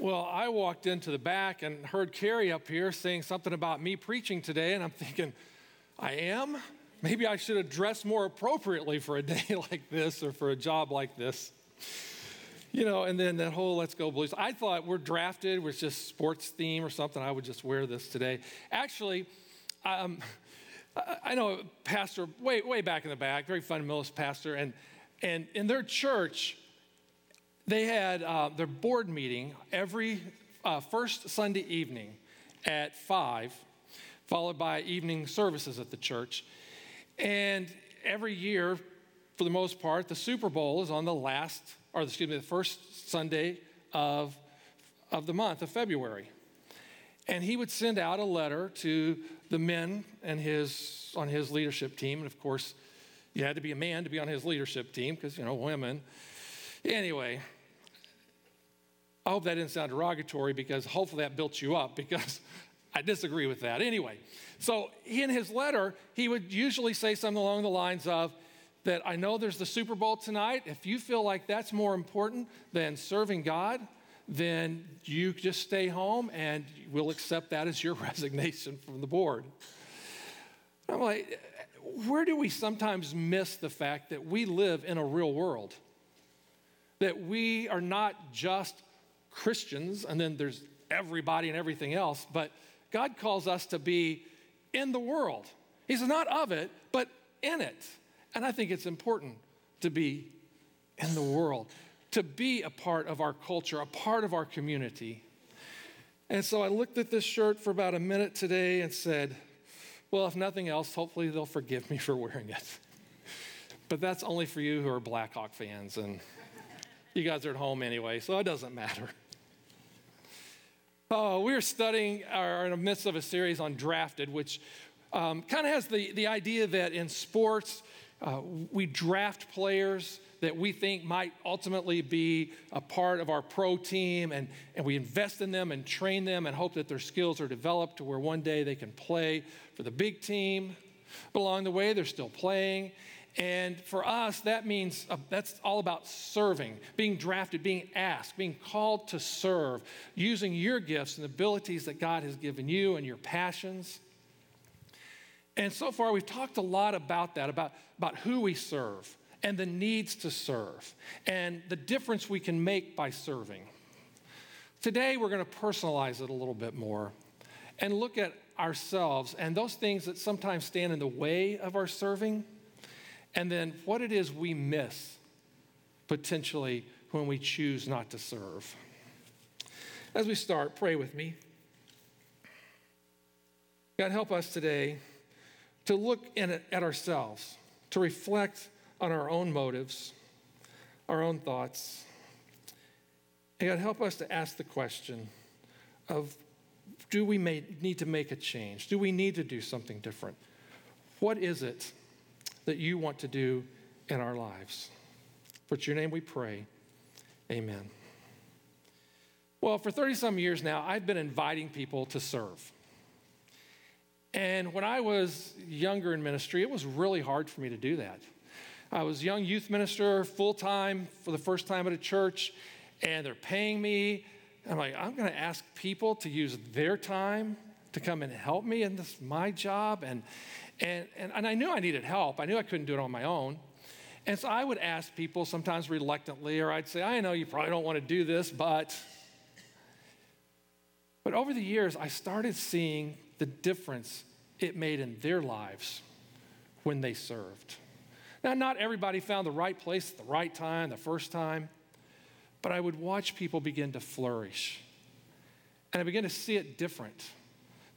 Well, I walked into the back and heard Carrie up here saying something about me preaching today, and I'm thinking, I am? Maybe I should have dressed more appropriately for a day like this or for a job like this. You know, and then that whole Let's Go Blues. I thought we're drafted was just sports theme or something. I would just wear this today. Actually, um, I know a pastor way, way back in the back, very fundamentalist pastor, and, and in their church, they had uh, their board meeting every uh, first Sunday evening at 5, followed by evening services at the church. And every year, for the most part, the Super Bowl is on the last, or excuse me, the first Sunday of, of the month of February. And he would send out a letter to the men and his, on his leadership team. And of course, you had to be a man to be on his leadership team because, you know, women. Anyway, I hope that didn't sound derogatory because hopefully that built you up because I disagree with that. Anyway, so in his letter, he would usually say something along the lines of, that I know there's the Super Bowl tonight. If you feel like that's more important than serving God, then you just stay home and we'll accept that as your resignation from the board. I'm like, where do we sometimes miss the fact that we live in a real world? That we are not just Christians, and then there's everybody and everything else, but God calls us to be in the world. He's not of it, but in it. And I think it's important to be in the world, to be a part of our culture, a part of our community. And so I looked at this shirt for about a minute today and said, well, if nothing else, hopefully they'll forgive me for wearing it. But that's only for you who are Blackhawk fans, and you guys are at home anyway, so it doesn't matter. Oh, we're studying, are in the midst of a series on drafted, which um, kind of has the, the idea that in sports, uh, we draft players that we think might ultimately be a part of our pro team, and, and we invest in them and train them and hope that their skills are developed to where one day they can play for the big team. But along the way, they're still playing. And for us, that means uh, that's all about serving, being drafted, being asked, being called to serve, using your gifts and abilities that God has given you and your passions. And so far, we've talked a lot about that, about, about who we serve and the needs to serve and the difference we can make by serving. Today, we're going to personalize it a little bit more and look at ourselves and those things that sometimes stand in the way of our serving and then what it is we miss potentially when we choose not to serve. As we start, pray with me. God, help us today to look at ourselves, to reflect on our own motives, our own thoughts. And God, help us to ask the question of do we need to make a change? Do we need to do something different? What is it that you want to do in our lives. For your name we pray. Amen. Well, for 30 some years now, I've been inviting people to serve. And when I was younger in ministry, it was really hard for me to do that. I was a young youth minister, full time for the first time at a church, and they're paying me. I'm like, I'm going to ask people to use their time to come and help me, and this is my job. And, and, and, and I knew I needed help. I knew I couldn't do it on my own. And so I would ask people, sometimes reluctantly, or I'd say, I know you probably don't want to do this, but. But over the years, I started seeing the difference it made in their lives when they served. Now, not everybody found the right place at the right time, the first time, but I would watch people begin to flourish. And I began to see it different.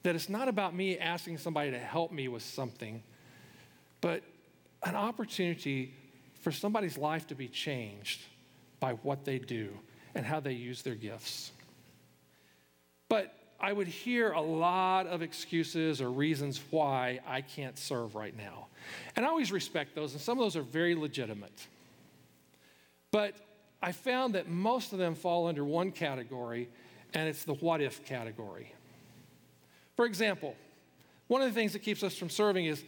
That it's not about me asking somebody to help me with something, but an opportunity for somebody's life to be changed by what they do and how they use their gifts. But I would hear a lot of excuses or reasons why I can't serve right now. And I always respect those, and some of those are very legitimate. But I found that most of them fall under one category, and it's the what if category. For example, one of the things that keeps us from serving is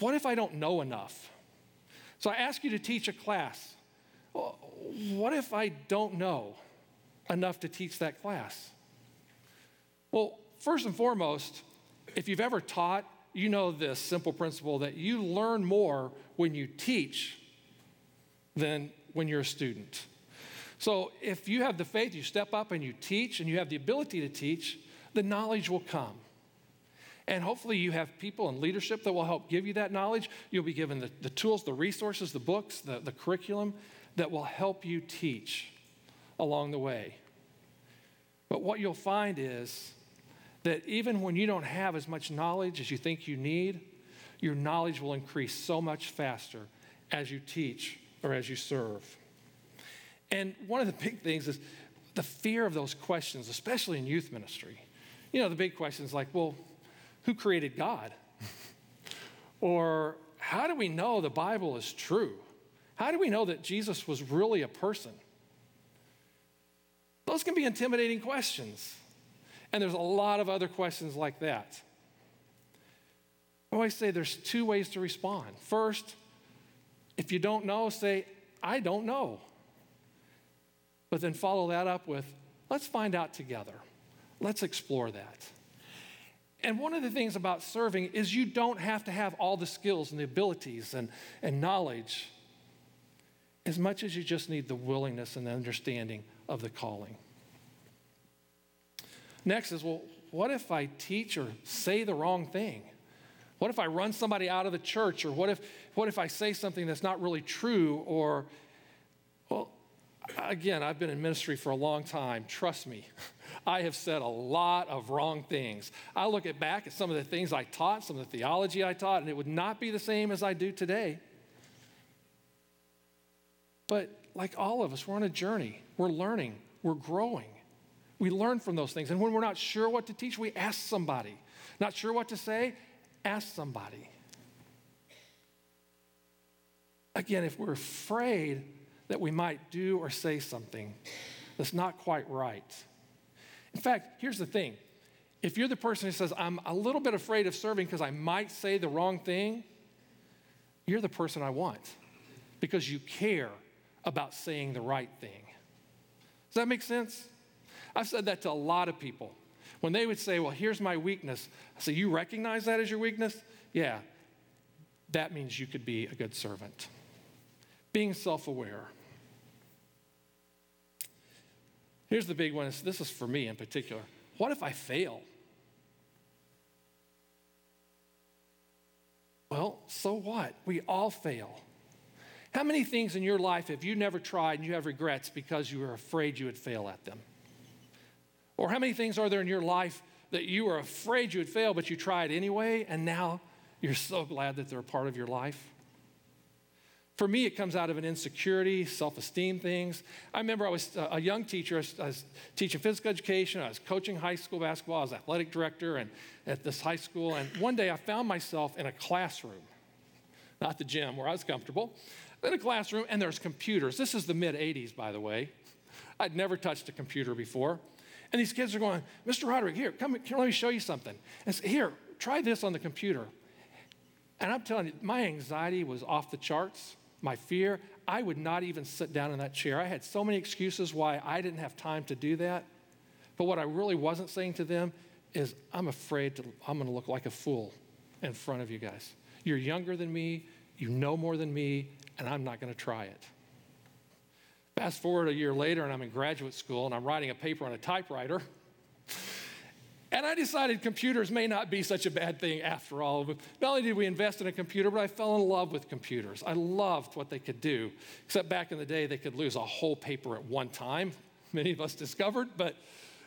what if I don't know enough? So I ask you to teach a class. What if I don't know? enough to teach that class? Well, first and foremost, if you've ever taught, you know this simple principle that you learn more when you teach than when you're a student. So if you have the faith, you step up and you teach, and you have the ability to teach, the knowledge will come. And hopefully, you have people in leadership that will help give you that knowledge. You'll be given the, the tools, the resources, the books, the, the curriculum that will help you teach along the way. But what you'll find is that even when you don't have as much knowledge as you think you need, your knowledge will increase so much faster as you teach or as you serve. And one of the big things is the fear of those questions, especially in youth ministry. You know, the big questions like, well, who created God? or how do we know the Bible is true? How do we know that Jesus was really a person? Those can be intimidating questions. And there's a lot of other questions like that. I always say there's two ways to respond. First, if you don't know, say, I don't know. But then follow that up with, let's find out together. Let's explore that. And one of the things about serving is you don't have to have all the skills and the abilities and, and knowledge as much as you just need the willingness and the understanding of the calling. Next is, well, what if I teach or say the wrong thing? What if I run somebody out of the church? Or what if, what if I say something that's not really true? Or, well, again, I've been in ministry for a long time. Trust me, I have said a lot of wrong things. I look at back at some of the things I taught, some of the theology I taught, and it would not be the same as I do today. But like all of us, we're on a journey. We're learning, we're growing. We learn from those things. And when we're not sure what to teach, we ask somebody. Not sure what to say, ask somebody. Again, if we're afraid that we might do or say something that's not quite right, in fact, here's the thing if you're the person who says, I'm a little bit afraid of serving because I might say the wrong thing, you're the person I want because you care about saying the right thing. Does that make sense? I've said that to a lot of people. When they would say, Well, here's my weakness, I say, You recognize that as your weakness? Yeah, that means you could be a good servant. Being self aware. Here's the big one this is for me in particular. What if I fail? Well, so what? We all fail. How many things in your life have you never tried and you have regrets because you were afraid you would fail at them? Or how many things are there in your life that you were afraid you would fail, but you tried anyway, and now you're so glad that they're a part of your life? For me, it comes out of an insecurity, self esteem things. I remember I was uh, a young teacher, I was teaching physical education, I was coaching high school basketball, I was athletic director and at this high school. And one day I found myself in a classroom, not the gym where I was comfortable, in a classroom, and there's computers. This is the mid 80s, by the way. I'd never touched a computer before. And these kids are going, Mr. Roderick, here, come, here, let me show you something. And say, here, try this on the computer. And I'm telling you, my anxiety was off the charts, my fear. I would not even sit down in that chair. I had so many excuses why I didn't have time to do that. But what I really wasn't saying to them is, I'm afraid to, I'm going to look like a fool in front of you guys. You're younger than me, you know more than me, and I'm not going to try it. Fast forward a year later, and I'm in graduate school, and I'm writing a paper on a typewriter. And I decided computers may not be such a bad thing after all. Not only did we invest in a computer, but I fell in love with computers. I loved what they could do, except back in the day, they could lose a whole paper at one time, many of us discovered, but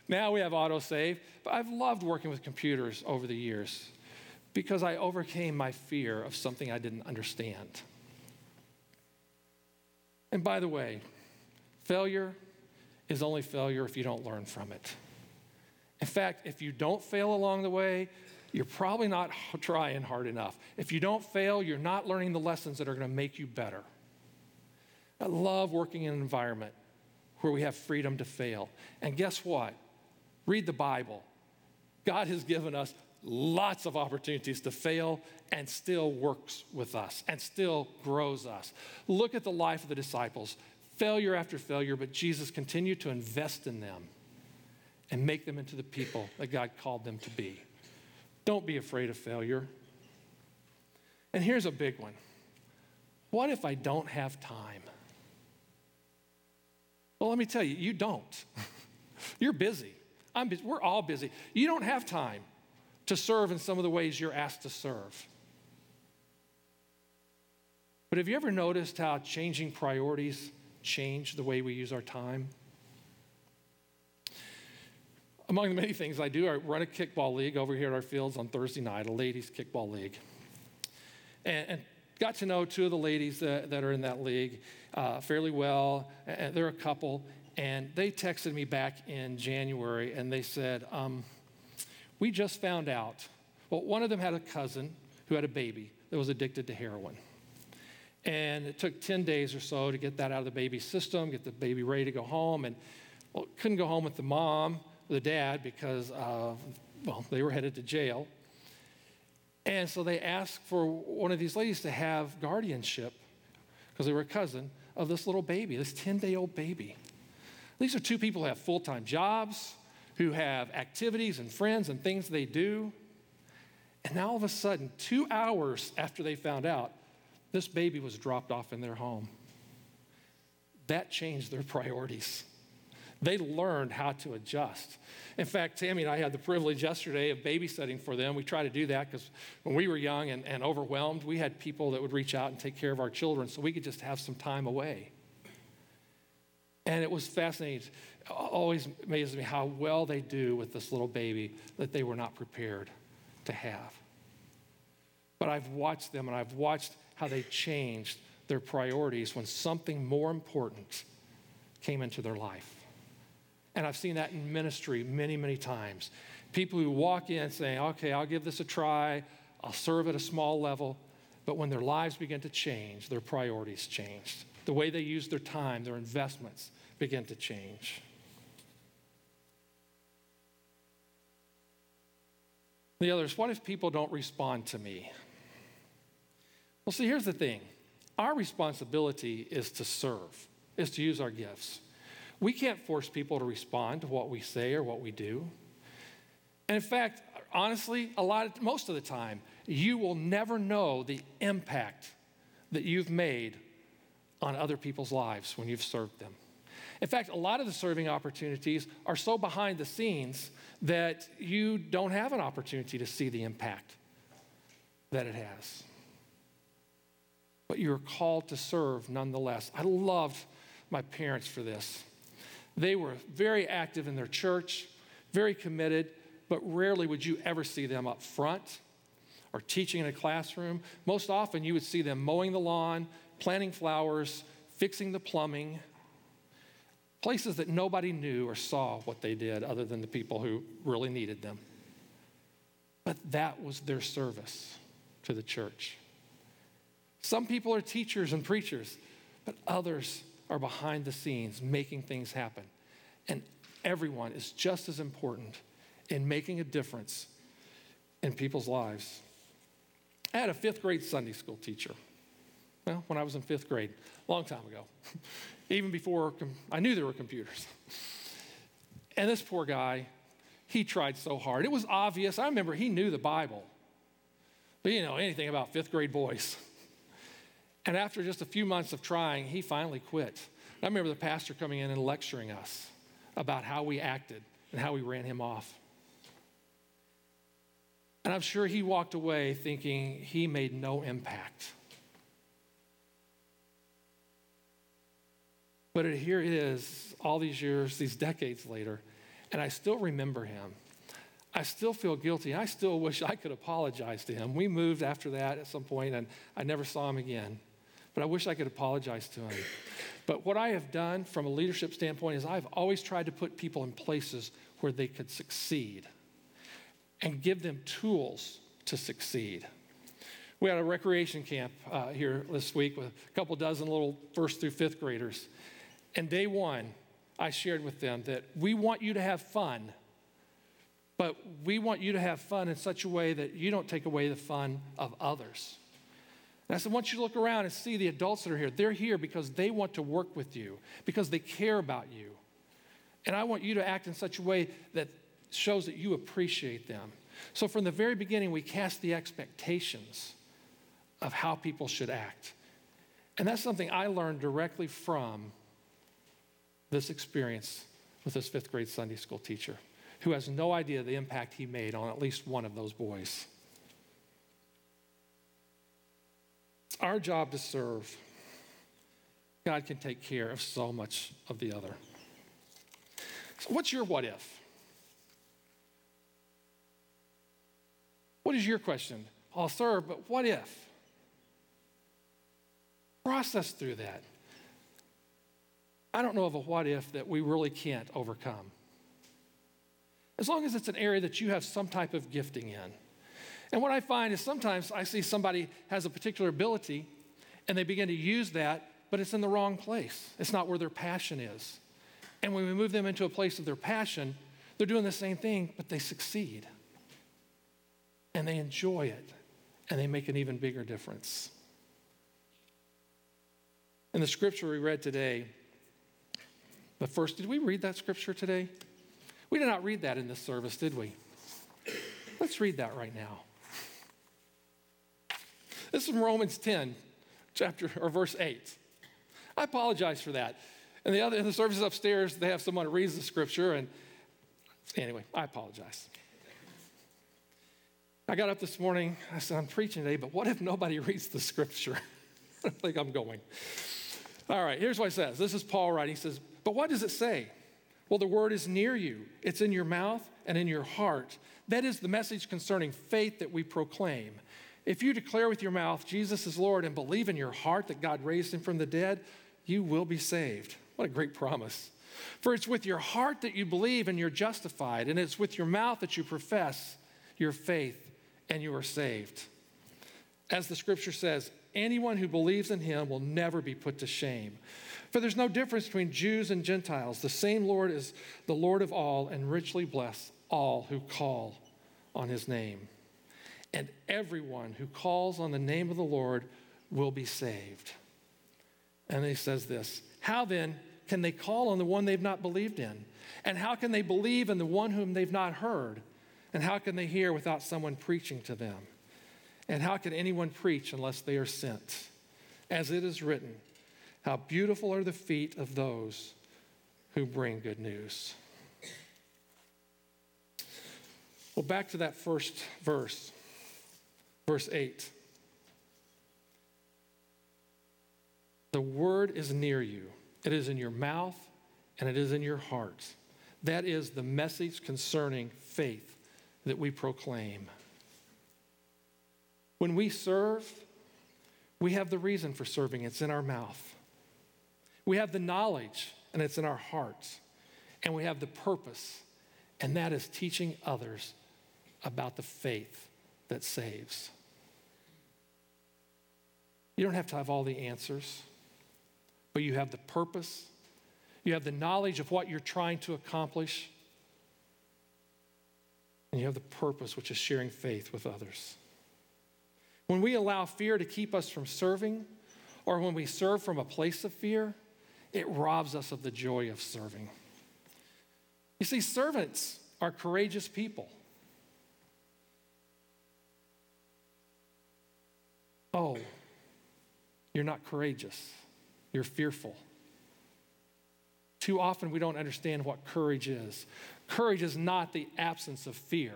now we have autosave. But I've loved working with computers over the years because I overcame my fear of something I didn't understand. And by the way, Failure is only failure if you don't learn from it. In fact, if you don't fail along the way, you're probably not trying hard enough. If you don't fail, you're not learning the lessons that are going to make you better. I love working in an environment where we have freedom to fail. And guess what? Read the Bible. God has given us lots of opportunities to fail and still works with us and still grows us. Look at the life of the disciples failure after failure, but Jesus continued to invest in them and make them into the people that God called them to be. Don't be afraid of failure. And here's a big one What if I don't have time? Well, let me tell you, you don't. you're busy. I'm busy. We're all busy. You don't have time to serve in some of the ways you're asked to serve. But have you ever noticed how changing priorities change the way we use our time? Among the many things I do, I run a kickball league over here at our fields on Thursday night, a ladies' kickball league. And, and got to know two of the ladies that, that are in that league uh, fairly well. And they're a couple. And they texted me back in January and they said, um, We just found out. Well, one of them had a cousin who had a baby that was addicted to heroin. And it took 10 days or so to get that out of the baby's system, get the baby ready to go home. And well, couldn't go home with the mom, the dad, because, uh, well, they were headed to jail. And so they asked for one of these ladies to have guardianship, because they were a cousin, of this little baby, this 10 day old baby. These are two people who have full time jobs, who have activities and friends and things they do. And now all of a sudden, two hours after they found out, this baby was dropped off in their home. That changed their priorities. They learned how to adjust. In fact, Tammy and I had the privilege yesterday of babysitting for them. We try to do that because when we were young and, and overwhelmed, we had people that would reach out and take care of our children so we could just have some time away. And it was fascinating. It always amazes me how well they do with this little baby that they were not prepared to have. But I've watched them and I've watched how they changed their priorities when something more important came into their life. And I've seen that in ministry many, many times. People who walk in saying, okay, I'll give this a try, I'll serve at a small level. But when their lives begin to change, their priorities change. The way they use their time, their investments begin to change. The others, what if people don't respond to me? Well, see, here's the thing our responsibility is to serve, is to use our gifts. We can't force people to respond to what we say or what we do. And in fact, honestly, a lot of, most of the time, you will never know the impact that you've made on other people's lives when you've served them. In fact, a lot of the serving opportunities are so behind the scenes that you don't have an opportunity to see the impact that it has but you're called to serve nonetheless. I loved my parents for this. They were very active in their church, very committed, but rarely would you ever see them up front or teaching in a classroom. Most often, you would see them mowing the lawn, planting flowers, fixing the plumbing, places that nobody knew or saw what they did other than the people who really needed them. But that was their service to the church. Some people are teachers and preachers, but others are behind the scenes making things happen. And everyone is just as important in making a difference in people's lives. I had a fifth grade Sunday school teacher. Well, when I was in fifth grade, a long time ago, even before I knew there were computers. And this poor guy, he tried so hard. It was obvious. I remember he knew the Bible, but you know anything about fifth grade boys. And after just a few months of trying, he finally quit. I remember the pastor coming in and lecturing us about how we acted and how we ran him off. And I'm sure he walked away thinking he made no impact. But here it is, all these years, these decades later, and I still remember him. I still feel guilty. I still wish I could apologize to him. We moved after that at some point, and I never saw him again but I wish I could apologize to him. But what I have done from a leadership standpoint is I've always tried to put people in places where they could succeed and give them tools to succeed. We had a recreation camp uh, here this week with a couple dozen little first through fifth graders. And day one, I shared with them that we want you to have fun, but we want you to have fun in such a way that you don't take away the fun of others. And I said, I want you to look around and see the adults that are here. They're here because they want to work with you, because they care about you. And I want you to act in such a way that shows that you appreciate them. So from the very beginning, we cast the expectations of how people should act. And that's something I learned directly from this experience with this fifth grade Sunday school teacher who has no idea the impact he made on at least one of those boys. It's our job to serve. God can take care of so much of the other. So, what's your what if? What is your question? I'll serve, but what if? Process through that. I don't know of a what if that we really can't overcome. As long as it's an area that you have some type of gifting in. And what I find is sometimes I see somebody has a particular ability and they begin to use that, but it's in the wrong place. It's not where their passion is. And when we move them into a place of their passion, they're doing the same thing, but they succeed. And they enjoy it. And they make an even bigger difference. In the scripture we read today, but first, did we read that scripture today? We did not read that in this service, did we? Let's read that right now. This is from Romans 10, chapter or verse 8. I apologize for that. And the other in the services upstairs, they have someone who reads the scripture, and anyway, I apologize. I got up this morning, I said, I'm preaching today, but what if nobody reads the scripture? I think I'm going. All right, here's what it says. This is Paul writing. He says, But what does it say? Well, the word is near you, it's in your mouth and in your heart. That is the message concerning faith that we proclaim. If you declare with your mouth Jesus is Lord and believe in your heart that God raised him from the dead, you will be saved. What a great promise. For it's with your heart that you believe and you're justified, and it's with your mouth that you profess your faith and you are saved. As the scripture says, anyone who believes in him will never be put to shame. For there's no difference between Jews and Gentiles. The same Lord is the Lord of all and richly bless all who call on his name. And everyone who calls on the name of the Lord will be saved. And he says this How then can they call on the one they've not believed in? And how can they believe in the one whom they've not heard? And how can they hear without someone preaching to them? And how can anyone preach unless they are sent? As it is written, how beautiful are the feet of those who bring good news. Well, back to that first verse, verse 8. The word is near you, it is in your mouth and it is in your heart. That is the message concerning faith that we proclaim. When we serve, we have the reason for serving, it's in our mouth. We have the knowledge, and it's in our hearts. And we have the purpose, and that is teaching others about the faith that saves. You don't have to have all the answers, but you have the purpose, you have the knowledge of what you're trying to accomplish, and you have the purpose, which is sharing faith with others. When we allow fear to keep us from serving, or when we serve from a place of fear, it robs us of the joy of serving. You see, servants are courageous people. Oh, you're not courageous, you're fearful. Too often we don't understand what courage is. Courage is not the absence of fear.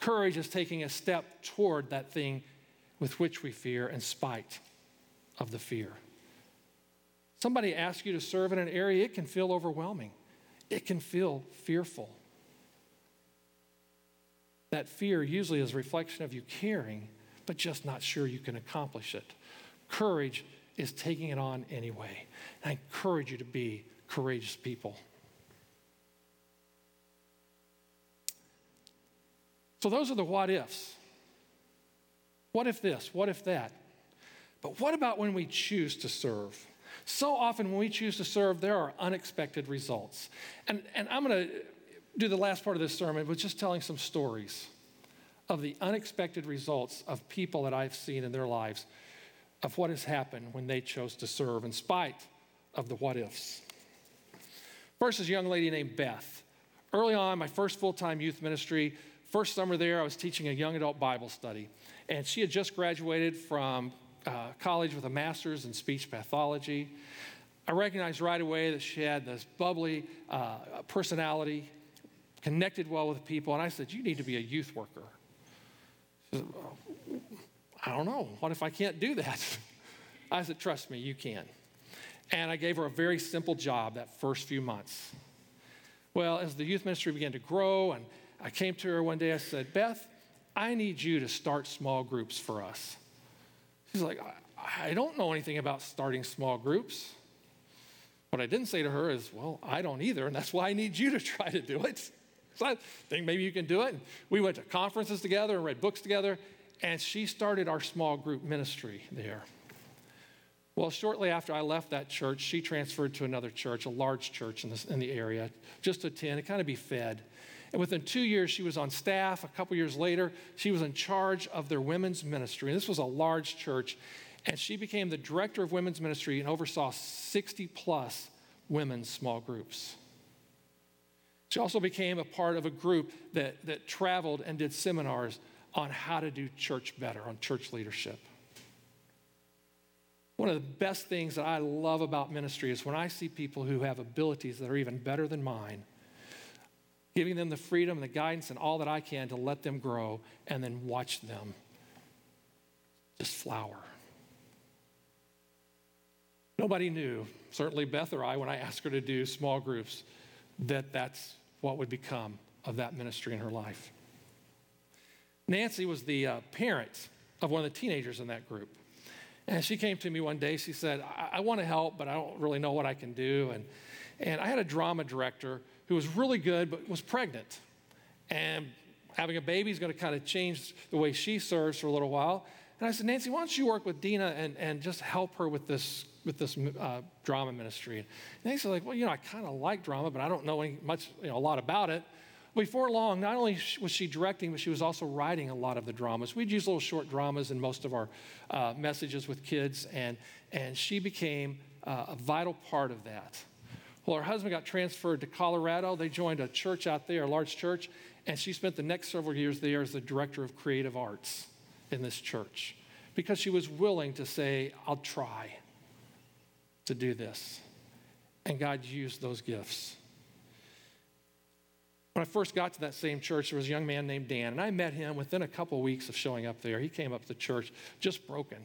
Courage is taking a step toward that thing with which we fear in spite of the fear. Somebody asks you to serve in an area, it can feel overwhelming. It can feel fearful. That fear usually is a reflection of you caring, but just not sure you can accomplish it. Courage is taking it on anyway. And I encourage you to be courageous people. So, those are the what ifs. What if this? What if that? But what about when we choose to serve? So often, when we choose to serve, there are unexpected results. And, and I'm going to do the last part of this sermon with just telling some stories of the unexpected results of people that I've seen in their lives of what has happened when they chose to serve in spite of the what ifs. First is a young lady named Beth. Early on, my first full time youth ministry, first summer there, I was teaching a young adult Bible study. And she had just graduated from uh, college with a master's in speech pathology. I recognized right away that she had this bubbly uh, personality, connected well with people, and I said, You need to be a youth worker. She said, I don't know. What if I can't do that? I said, Trust me, you can. And I gave her a very simple job that first few months. Well, as the youth ministry began to grow, and I came to her one day, I said, Beth, I need you to start small groups for us. She's like, I, don't know anything about starting small groups. What I didn't say to her is, Well, I don't either, and that's why I need you to try to do it. So I think maybe you can do it. And we went to conferences together and read books together, and she started our small group ministry there. Well, shortly after I left that church, she transferred to another church, a large church in, this, in the area, just to attend and kind of be fed. And within two years, she was on staff. A couple years later, she was in charge of their women's ministry. And this was a large church. And she became the director of women's ministry and oversaw 60 plus women's small groups. She also became a part of a group that, that traveled and did seminars on how to do church better, on church leadership. One of the best things that I love about ministry is when I see people who have abilities that are even better than mine, giving them the freedom and the guidance and all that I can to let them grow and then watch them just flower. Nobody knew, certainly Beth or I, when I asked her to do small groups, that that's what would become of that ministry in her life. Nancy was the uh, parent of one of the teenagers in that group. And she came to me one day. She said, I, I want to help, but I don't really know what I can do. And, and I had a drama director who was really good, but was pregnant. And having a baby is going to kind of change the way she serves for a little while. And I said, Nancy, why don't you work with Dina and, and just help her with this with this uh, drama ministry. And said, like, well, you know, I kind of like drama, but I don't know any, much, you know, a lot about it. Before long, not only was she directing, but she was also writing a lot of the dramas. We'd use little short dramas in most of our uh, messages with kids, and, and she became uh, a vital part of that. Well, her husband got transferred to Colorado. They joined a church out there, a large church, and she spent the next several years there as the director of creative arts in this church because she was willing to say, I'll try to do this. And God used those gifts. When I first got to that same church, there was a young man named Dan, and I met him within a couple of weeks of showing up there. He came up to church just broken.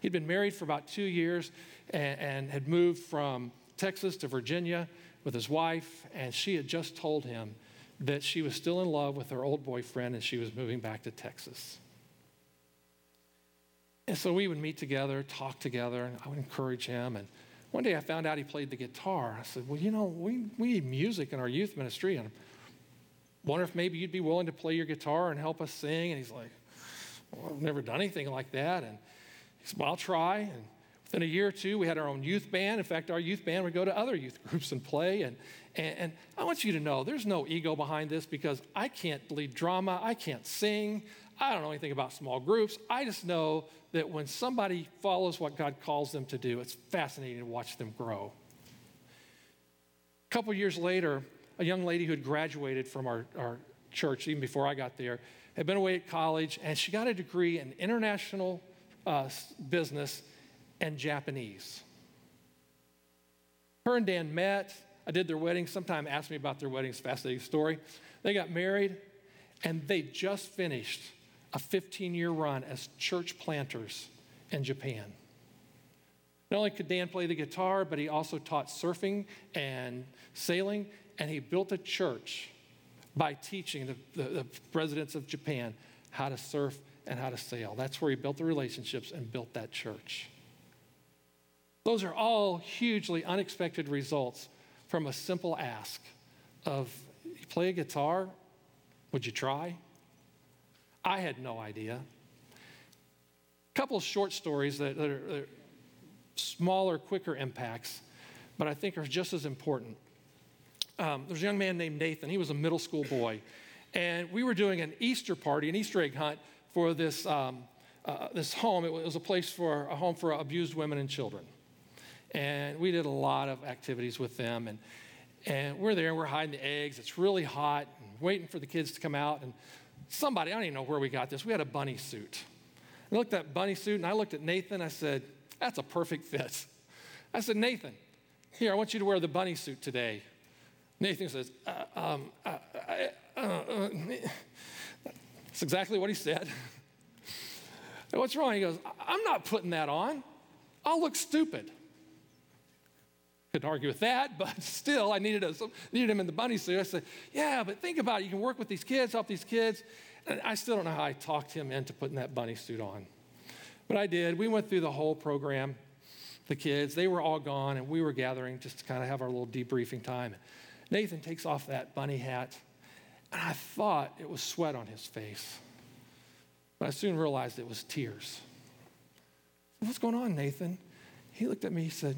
He'd been married for about two years and, and had moved from Texas to Virginia with his wife, and she had just told him that she was still in love with her old boyfriend and she was moving back to Texas. And so we would meet together, talk together, and I would encourage him. And one day I found out he played the guitar. I said, Well, you know, we, we need music in our youth ministry. And wonder if maybe you'd be willing to play your guitar and help us sing. And he's like, Well, I've never done anything like that. And he said, Well, I'll try. And within a year or two, we had our own youth band. In fact, our youth band would go to other youth groups and play. And, and, and I want you to know there's no ego behind this because I can't lead drama, I can't sing, I don't know anything about small groups. I just know that when somebody follows what God calls them to do, it's fascinating to watch them grow. A couple years later, a young lady who had graduated from our, our church, even before I got there, had been away at college, and she got a degree in international uh, business and Japanese. Her and Dan met. I did their wedding. Sometime asked me about their wedding. It's a fascinating story. They got married, and they just finished a 15 year run as church planters in Japan. Not only could Dan play the guitar, but he also taught surfing and sailing, and he built a church by teaching the, the, the residents of Japan how to surf and how to sail. That's where he built the relationships and built that church. Those are all hugely unexpected results from a simple ask of play a guitar, would you try? I had no idea. A couple of short stories that, that, are, that are smaller, quicker impacts, but I think are just as important. Um, was a young man named Nathan. He was a middle school boy. And we were doing an Easter party, an Easter egg hunt for this um, uh, this home. It was a place for a home for abused women and children. And we did a lot of activities with them. And, and we're there, and we're hiding the eggs. It's really hot, and waiting for the kids to come out. And somebody, I don't even know where we got this, we had a bunny suit. I looked at bunny suit and I looked at Nathan. I said, That's a perfect fit. I said, Nathan, here, I want you to wear the bunny suit today. Nathan says, uh, um, uh, uh, uh That's exactly what he said. What's wrong? He goes, I'm not putting that on. I'll look stupid. Couldn't argue with that, but still, I needed, a, needed him in the bunny suit. I said, Yeah, but think about it. You can work with these kids, help these kids. And I still don't know how I talked him into putting that bunny suit on. But I did. We went through the whole program. The kids, they were all gone, and we were gathering just to kind of have our little debriefing time. Nathan takes off that bunny hat, and I thought it was sweat on his face. But I soon realized it was tears. What's going on, Nathan? He looked at me, he said,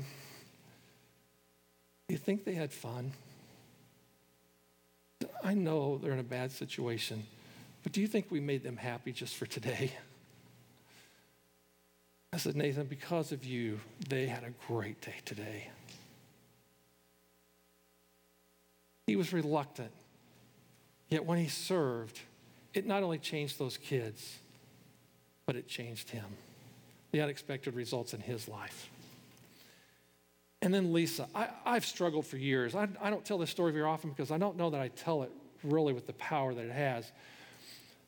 you think they had fun? I know they're in a bad situation, but do you think we made them happy just for today? I said, Nathan, because of you, they had a great day today. He was reluctant. Yet when he served, it not only changed those kids, but it changed him. The unexpected results in his life. And then Lisa, I, have struggled for years. I, I, don't tell this story very often because I don't know that I tell it really with the power that it has.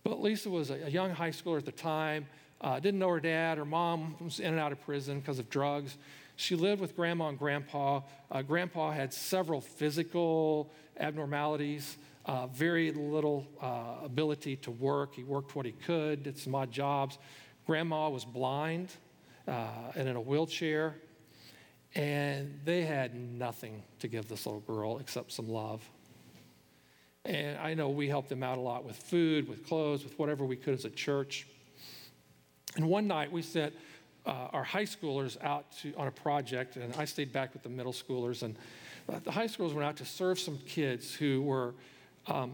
But Lisa was a, a young high schooler at the time, uh, didn't know her dad. Her mom was in and out of prison because of drugs. She lived with grandma and grandpa. Uh, grandpa had several physical abnormalities, uh, very little uh, ability to work. He worked what he could, did some odd jobs. Grandma was blind uh, and in a wheelchair. And they had nothing to give this little girl except some love. And I know we helped them out a lot with food, with clothes, with whatever we could as a church. And one night we sent uh, our high schoolers out to, on a project, and I stayed back with the middle schoolers. And the high schoolers went out to serve some kids who were um,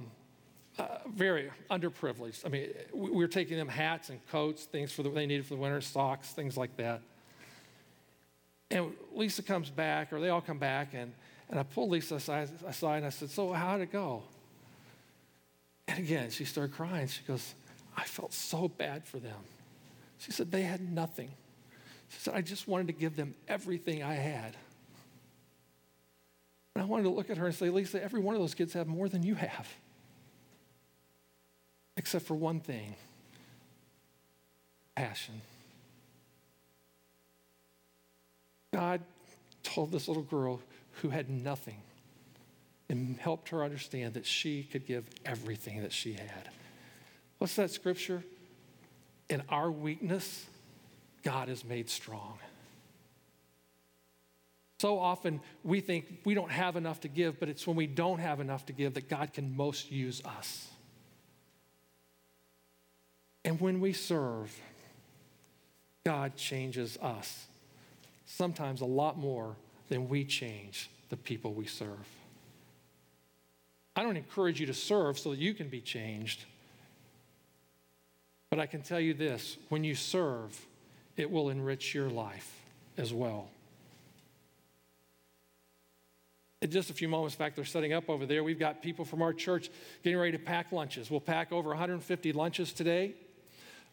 uh, very underprivileged. I mean, we, we, were taking them hats and coats, things for the, they needed for the winter, socks, things like that. And Lisa comes back, or they all come back, and, and I pulled Lisa aside, aside and I said, So, how'd it go? And again, she started crying. She goes, I felt so bad for them. She said, They had nothing. She said, I just wanted to give them everything I had. And I wanted to look at her and say, Lisa, every one of those kids have more than you have. Except for one thing passion. God told this little girl who had nothing and helped her understand that she could give everything that she had. What's that scripture? In our weakness, God is made strong. So often we think we don't have enough to give, but it's when we don't have enough to give that God can most use us. And when we serve, God changes us, sometimes a lot more than we change the people we serve. I don't encourage you to serve so that you can be changed. But I can tell you this when you serve, it will enrich your life as well. In just a few moments, in fact, they're setting up over there. We've got people from our church getting ready to pack lunches. We'll pack over 150 lunches today.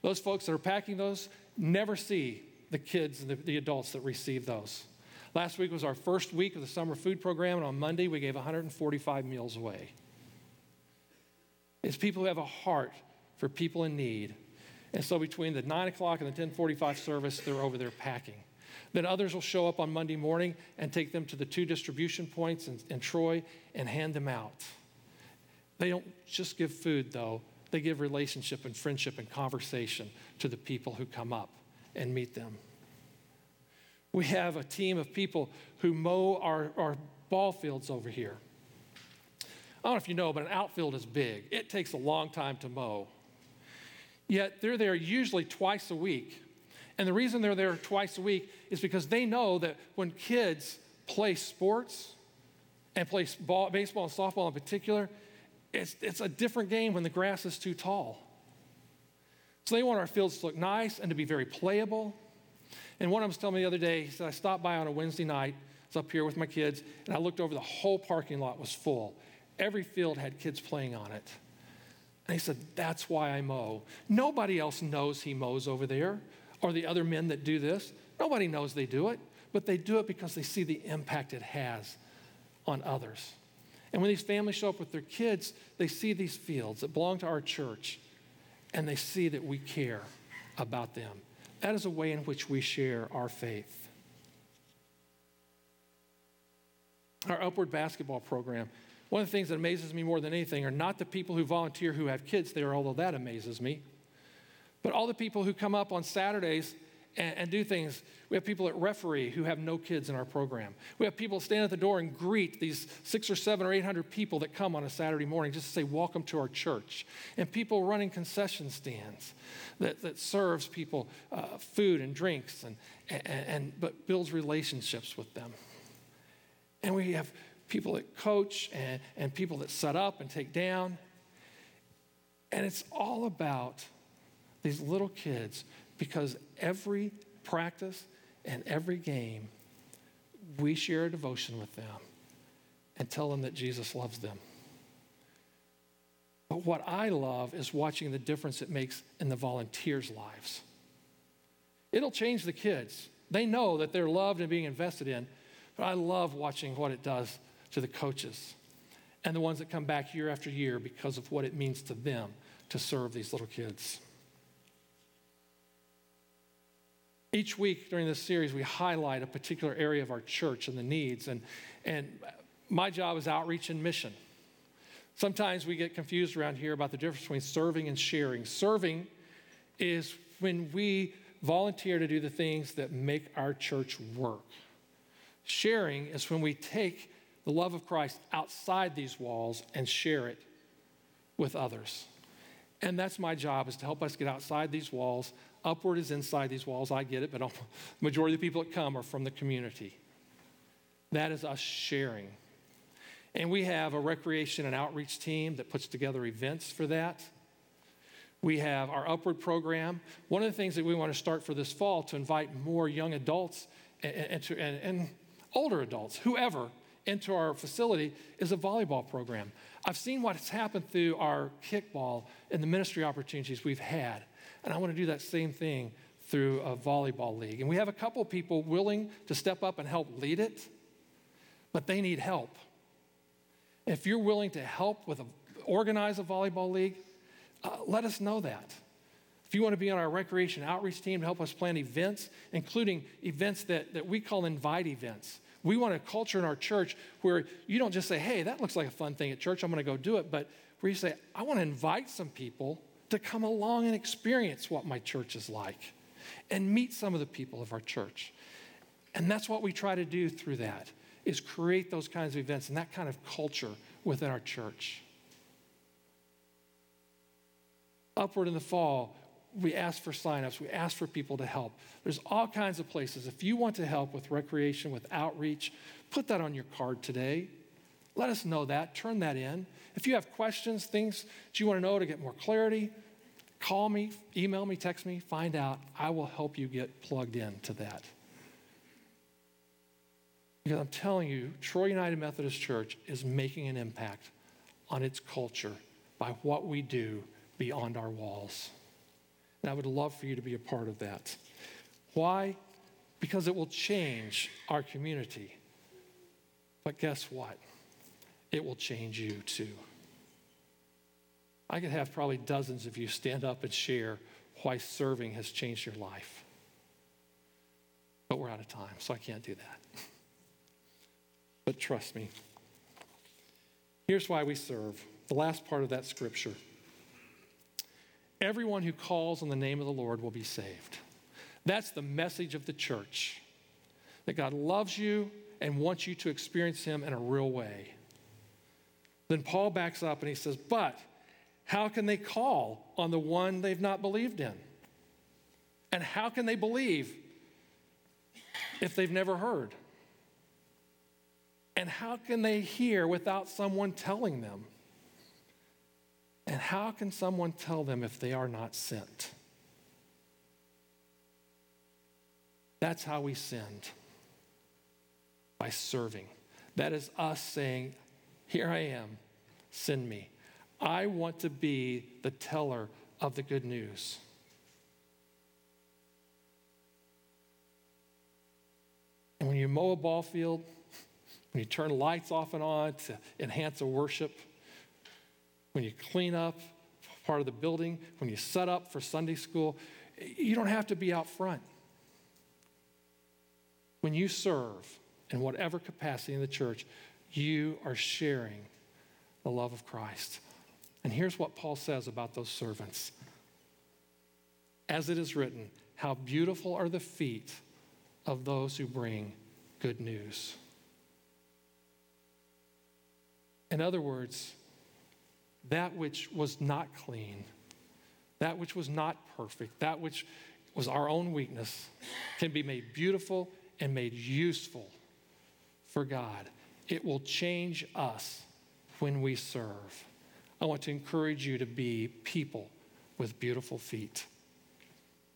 Those folks that are packing those never see the kids and the, the adults that receive those. Last week was our first week of the summer food program, and on Monday we gave 145 meals away. It's people who have a heart for people in need. And so between the 9 o'clock and the 1045 service, they're over there packing. Then others will show up on Monday morning and take them to the two distribution points in, in Troy and hand them out. They don't just give food, though. They give relationship and friendship and conversation to the people who come up and meet them. We have a team of people who mow our, our ball fields over here. I don't know if you know, but an outfield is big. It takes a long time to mow. Yet they're there usually twice a week. And the reason they're there twice a week is because they know that when kids play sports and play ball, baseball and softball in particular, it's, it's a different game when the grass is too tall. So they want our fields to look nice and to be very playable. And one of them was telling me the other day, he said, I stopped by on a Wednesday night, I was up here with my kids, and I looked over the whole parking lot was full. Every field had kids playing on it. He said, That's why I mow. Nobody else knows he mows over there or the other men that do this. Nobody knows they do it, but they do it because they see the impact it has on others. And when these families show up with their kids, they see these fields that belong to our church and they see that we care about them. That is a way in which we share our faith. Our upward basketball program. One of the things that amazes me more than anything are not the people who volunteer who have kids there, although that amazes me, but all the people who come up on Saturdays and, and, do things. We have people at referee who have no kids in our program. We have people stand at the door and greet these six or seven or eight hundred people that come on a Saturday morning just to say, Welcome to our church. And people running concession stands that, that serves people uh, food and drinks and, and, and, but builds relationships with them. And we have people that coach and, and people that set up and take down. And it's all about these little kids because every practice and every game, we share a devotion with them and tell them that Jesus loves them. But what I love is watching the difference it makes in the volunteers' lives. It'll change the kids. They know that they're loved and being invested in, but I love watching what it does to the coaches and the ones that come back year after year because of what it means to them to serve these little kids. Each week during this series, we highlight a particular area of our church and the needs. And, and my job is outreach and mission. Sometimes we get confused around here about the difference between serving and sharing. Serving is when we volunteer to do the things that make our church work. Sharing is when we take the love of Christ outside these walls and share it with others. And that's my job is to help us get outside these walls, Upward is inside these walls. I get it, but the majority of the people that come are from the community. That is us sharing. And we have a recreation and outreach team that puts together events for that. We have our Upward program. One of the things that we want to start for this fall to invite more young adults and, and, and, and older adults, whoever, into our facility is a volleyball program. I've seen what's happened through our kickball and the ministry opportunities we've had. And I want to do that same thing through a volleyball league. And we have a couple people willing to step up and help lead it, but they need help. If you're willing to help with a, organize a volleyball league, uh, let us know that. If you want to be on our recreation outreach team to help us plan events, including events that, that we call invite events. We want a culture in our church where you don't just say, hey, that looks like a fun thing at church, I'm going to go do it, but where you say, I want to invite some people to come along and experience what my church is like and meet some of the people of our church. And that's what we try to do through that is create those kinds of events and that kind of culture within our church. Upward in the fall, we ask for signups, we ask for people to help. There's all kinds of places. If you want to help with recreation, with outreach, put that on your card today. Let us know that. Turn that in. If you have questions, things that you want to know to get more clarity, call me, email me, text me, find out. I will help you get plugged in to that. Because I'm telling you, Troy United Methodist Church is making an impact on its culture by what we do beyond our walls. And I would love for you to be a part of that. Why? Because it will change our community. But guess what? It will change you too. I could have probably dozens of you stand up and share why serving has changed your life. But we're out of time, so I can't do that. But trust me. Here's why we serve. The last part of that scripture. Everyone who calls on the name of the Lord will be saved. That's the message of the church that God loves you and wants you to experience Him in a real way. Then Paul backs up and he says, But how can they call on the one they've not believed in? And how can they believe if they've never heard? And how can they hear without someone telling them? how can someone tell them if they are not sent? That's how we send by serving. That is us saying, Here I am, send me. I want to be the teller of the good news. And when you mow a ball field, when you turn lights off and on to enhance a worship, when you clean up part of the building, when you set up for Sunday school, you don't have to be out front. When you serve in whatever capacity in the church, you are sharing the love of Christ. And here's what Paul says about those servants. As it is written, how beautiful are the feet of those who bring good news. In other words, that which was not clean, that which was not perfect, that which was our own weakness, can be made beautiful and made useful for God. It will change us when we serve. I want to encourage you to be people with beautiful feet.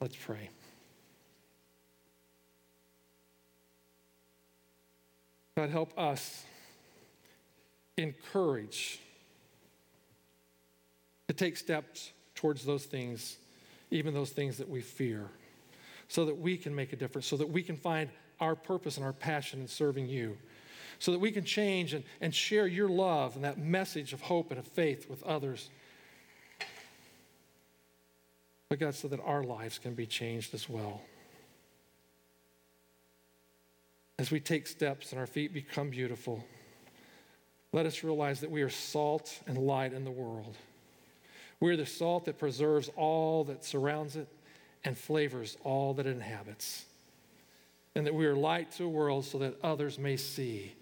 Let's pray. God, help us encourage to take steps towards those things, even those things that we fear, so that we can make a difference, so that we can find our purpose and our passion in serving you, so that we can change and, and share your love and that message of hope and of faith with others. But God, so that our lives can be changed as well. As we take steps and our feet become beautiful, let us realize that we are salt and light in the world. We're the salt that preserves all that surrounds it and flavors all that it inhabits. And that we are light to a world so that others may see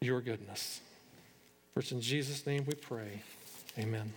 your goodness. For it's in Jesus' name we pray. Amen.